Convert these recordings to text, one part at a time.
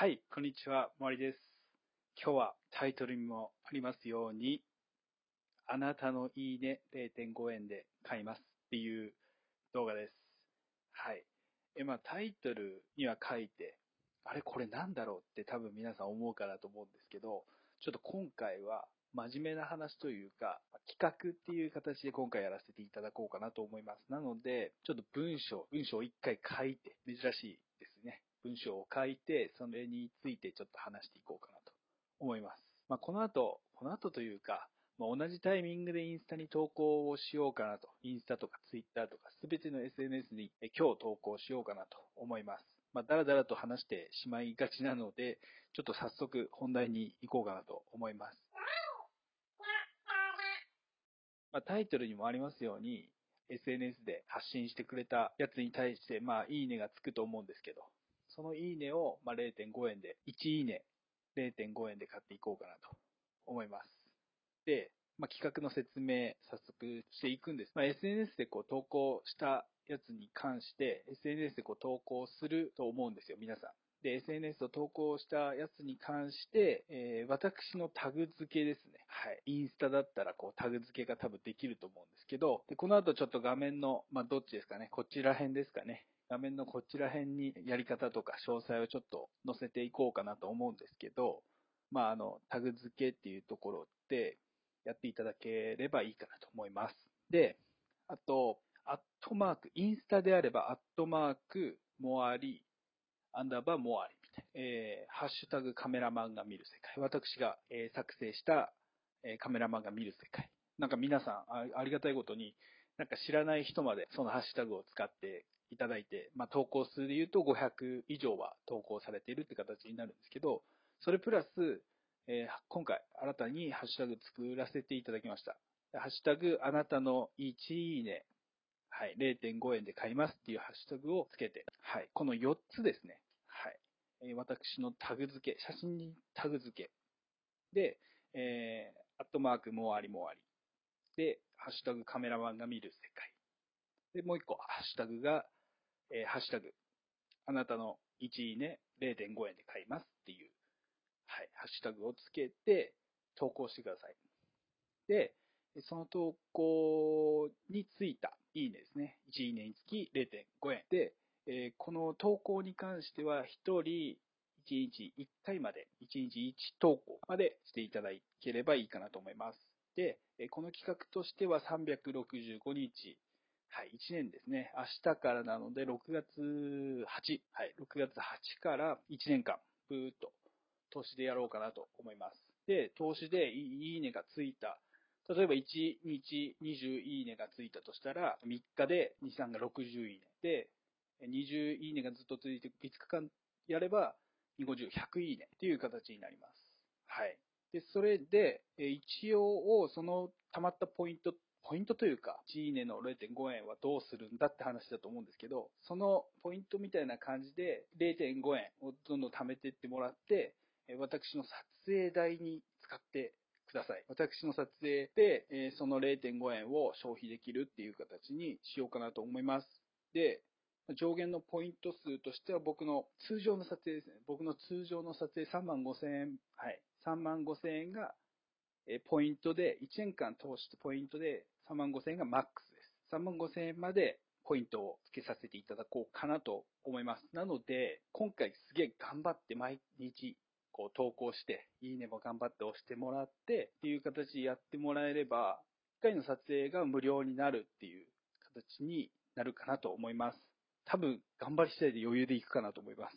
はい、こんにちは、森です。今日はタイトルにもありますように、あなたのいいね0.5円で買いますっていう動画です。はい。え、まあタイトルには書いて、あれこれなんだろうって多分皆さん思うかなと思うんですけど、ちょっと今回は真面目な話というか、企画っていう形で今回やらせていただこうかなと思います。なので、ちょっと文章、文章を一回書いて、珍しいですね。文章を書いて、それについてちょっと話していこうかなと思います。まあ、この後、この後というか、まあ、同じタイミングでインスタに投稿をしようかなと。インスタとかツイッターとかすべての SNS に今日投稿しようかなと思います。まあ、だらだらと話してしまいがちなので、ちょっと早速本題に行こうかなと思います。まあ、タイトルにもありますように、SNS で発信してくれたやつに対して、まあ、いいねがつくと思うんですけど、そのいいねを、まあ、0.5円で、1いいね0.5円で買っていこうかなと思います。で、まあ、企画の説明、早速していくんです。まあ、SNS でこう投稿したやつに関して、SNS でこう投稿すると思うんですよ、皆さん。で、SNS を投稿したやつに関して、えー、私のタグ付けですね。はい。インスタだったら、こう、タグ付けが多分できると思うんですけど、で、この後ちょっと画面の、まあ、どっちですかね。こちら辺ですかね。画面のこちら辺にやり方とか詳細をちょっと載せていこうかなと思うんですけど、まあ、あの、タグ付けっていうところでやっていただければいいかなと思います。で、あと、アットマーク、インスタであれば、アットマーク、モアリ、アンダーバーモアリみたいな、えー、ハッシュタグカメラマンが見る世界。私が、えー、作成した、えー、カメラマンが見る世界。なんか皆さんあ、ありがたいことに、なんか知らない人までそのハッシュタグを使っていただいて、まあ、投稿数で言うと500以上は投稿されているって形になるんですけど、それプラス、えー、今回新たにハッシュタグ作らせていただきました。ハッシュタグあなたの1いいね、はい、0.5円で買いますっていうハッシュタグをつけて、はい、この4つですね。はい。えー、私のタグ付け、写真にタグ付け。で、えー、アットマークもありもあり。で、ハッシュタグカメラマンが見る世界。で、もう一個、ハッシュタグが、えー、ハッシュタグ、あなたの1いいね0.5円で買いますっていう、はい、ハッシュタグをつけて投稿してください。で、その投稿についたいいねですね。1いいねにつき0.5円で、えー、この投稿に関しては1人1日1回まで、1日1投稿までしていただければいいかなと思います。で、この企画としては365日はい、1年ですね。明日からなので、6月8、はい、6月8から1年間、ぶーっと投資でやろうかなと思います。で、投資でいいねがついた。例えば1日20いいねがついたとしたら、3日で2、3が60いいね。で、20いいねがずっと続いて5日間やれば、250、100いいねっていう形になります。はい。で、それで、一応、その溜まったポイントポイントというか、1いいねの0.5円はどうするんだって話だと思うんですけど、そのポイントみたいな感じで0.5円をどんどん貯めていってもらって、私の撮影代に使ってください。私の撮影で、その0.5円を消費できるっていう形にしようかなと思います。で、上限のポイント数としては僕の通常の撮影ですね。僕の通常の撮影3万5千円、はい。3万5千円がえポイントで、1年間通してポイントで3万5千円がマックスです。3万5千円までポイントを付けさせていただこうかなと思います。なので、今回すげえ頑張って毎日こう投稿して、いいねも頑張って押してもらってっていう形でやってもらえれば、1回の撮影が無料になるっていう形になるかなと思います。多分、頑張り次第で余裕でいくかなと思います。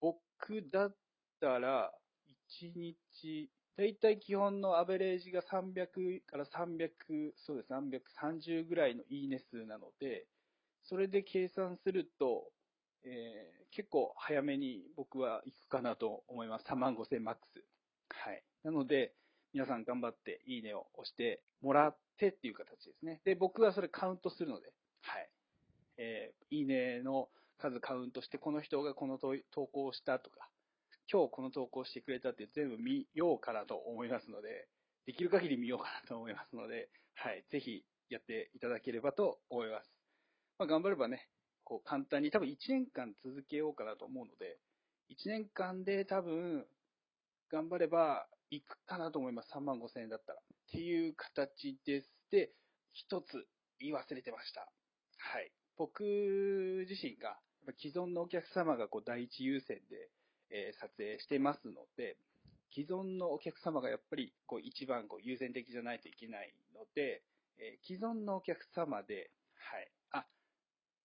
僕だったら、1日大体基本のアベレージが300から300、そうです、330ぐらいのいいね数なので、それで計算すると、えー、結構早めに僕は行くかなと思います。3万5000マックス。はい。なので、皆さん頑張っていいねを押してもらってっていう形ですね。で、僕はそれカウントするので、はい。えー、いいねの数カウントして、この人がこの投稿をしたとか、今日この投稿してくれたって全部見ようかなと思いますので、できる限り見ようかなと思いますので、はい、ぜひやっていただければと思います。まあ、頑張ればね、こう簡単に、多分1年間続けようかなと思うので、1年間で多分、頑張れば行くかなと思います。3万5千円だったら。っていう形です。で、一つ言い忘れてました。はい。僕自身が、既存のお客様がこう第一優先で、え、撮影してますので、既存のお客様がやっぱりこう一番こう優先的じゃないといけないので、えー、既存のお客様で、はい。あ、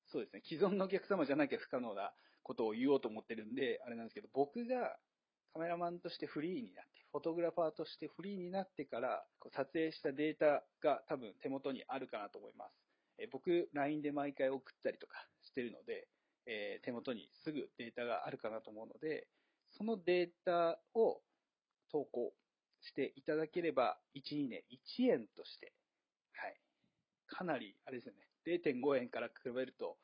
そうですね。既存のお客様じゃなきゃ不可能なことを言おうと思ってるんで、あれなんですけど、僕がカメラマンとしてフリーになって、フォトグラファーとしてフリーになってから、こう撮影したデータが多分手元にあるかなと思います。え僕、LINE で毎回送ったりとかしてるので、えー、手元にすぐデータがあるかなと思うので、そのデータを投稿していただければ、1、2年1円として、はい。かなり、あれですよね、0.5円から比べると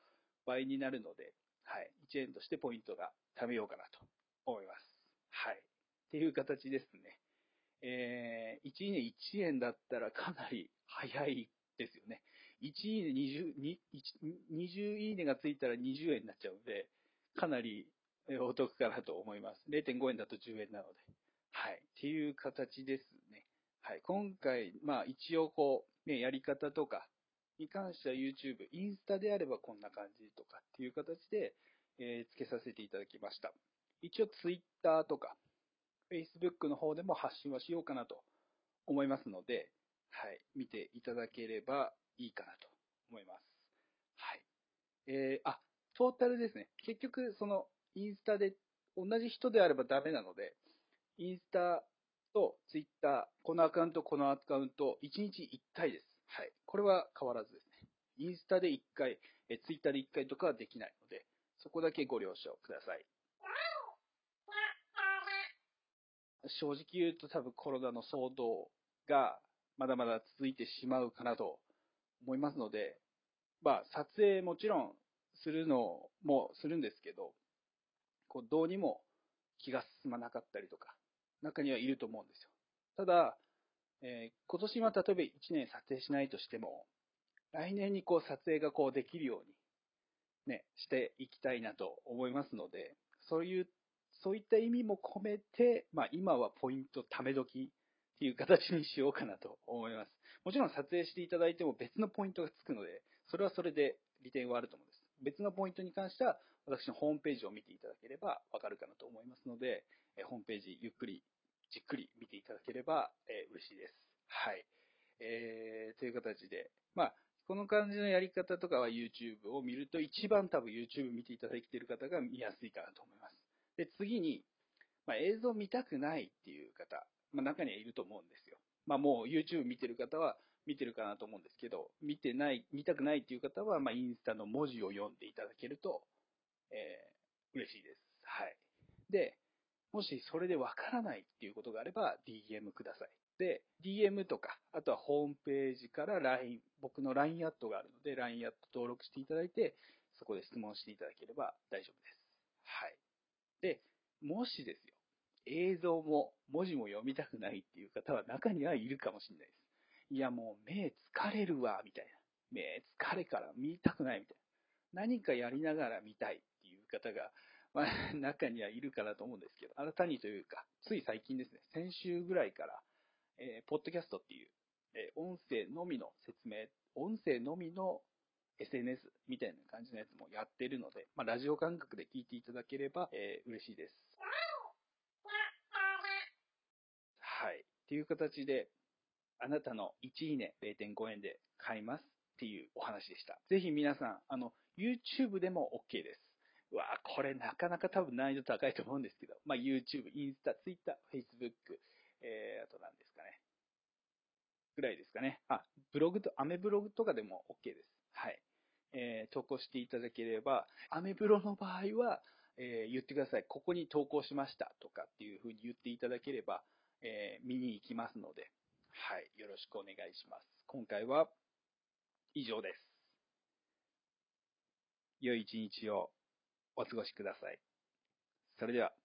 倍になるので、はい。1円としてポイントが貯めようかなと思います。はい。っていう形ですね。えー、1年1円だったらかなり早いですよね。1いいね20、20いいねがついたら20円になっちゃうので、かなりお得かなと思います。0.5円だと10円なので。はい。っていう形ですね。はい。今回、まあ一応こう、ね、やり方とかに関しては YouTube、インスタであればこんな感じとかっていう形で、えー、付けさせていただきました。一応 Twitter とか Facebook の方でも発信はしようかなと思いますので、はい。見ていただければいいかなと思います。はい。えー、あ、トータルですね。結局、その、インスタで同じ人であればダメなので、インスタとツイッター、このアカウント、このアカウント、1日1回です。はい。これは変わらずですね。インスタで1回、えツイッターで1回とかはできないので、そこだけご了承ください。正直言うと多分コロナの騒動がまだまだ続いてしまうかなと思いますので、まあ、撮影もちろんするのもするんですけど、こう、どうにも気が進まなかったりとか、中にはいると思うんですよ。ただ、えー、今年は例えば1年撮影しないとしても、来年にこう撮影がこうできるように、ね、していきたいなと思いますので、そういう、そういった意味も込めて、まあ今はポイントため時っていう形にしようかなと思います。もちろん撮影していただいても別のポイントがつくので、それはそれで利点はあると思うんです。別のポイントに関しては、私のホームページを見ていただければわかるかなと思いますので、えホームページゆっくり、じっくり見ていただければ、え嬉しいです。はい。えー、という形で、まあ、この感じのやり方とかは YouTube を見ると一番多分 YouTube 見ていただいている方が見やすいかなと思います。で、次に、まあ、映像見たくないっていう方、まあ、中にはいると思うんですよ。まあ、もう YouTube 見てる方は見てるかなと思うんですけど、見てない、見たくないっていう方は、まあ、インスタの文字を読んでいただけると、えー、嬉しいです。はい。で、もしそれでわからないっていうことがあれば、DM ください。で、DM とか、あとはホームページから LINE、僕の LINE アットがあるので、LINE アット登録していただいて、そこで質問していただければ大丈夫です。はい。で、もしですよ、映像も文字も読みたくないっていう方は中にはいるかもしれないです。いやもう目疲れるわ、みたいな。目疲れから見たくないみたいな。何かやりながら見たい方が、まあ、中にはいるかなと思うんですけど、新たにというか、つい最近ですね、先週ぐらいから、えー、ポッドキャストっていう、えー、音声のみの説明、音声のみの SNS みたいな感じのやつもやってるので、まあ、ラジオ感覚で聞いていただければ、えー、嬉しいです。はい。っていう形で、あなたの1いいね0.5円で買いますっていうお話でした。ぜひ皆さん、あの、YouTube でも OK です。うわこれなかなか多分難易度高いと思うんですけど、まあ、YouTube、インスタ、Twitter、Facebook、えー、あと何ですかね。ぐらいですかね。あ、ブログと、アメブログとかでも OK です。はい。えー、投稿していただければ、アメブロの場合は、えー、言ってください。ここに投稿しましたとかっていうふうに言っていただければ、えー、見に行きますので、はい、よろしくお願いします。今回は以上です。良い一日をお過ごしください。それでは。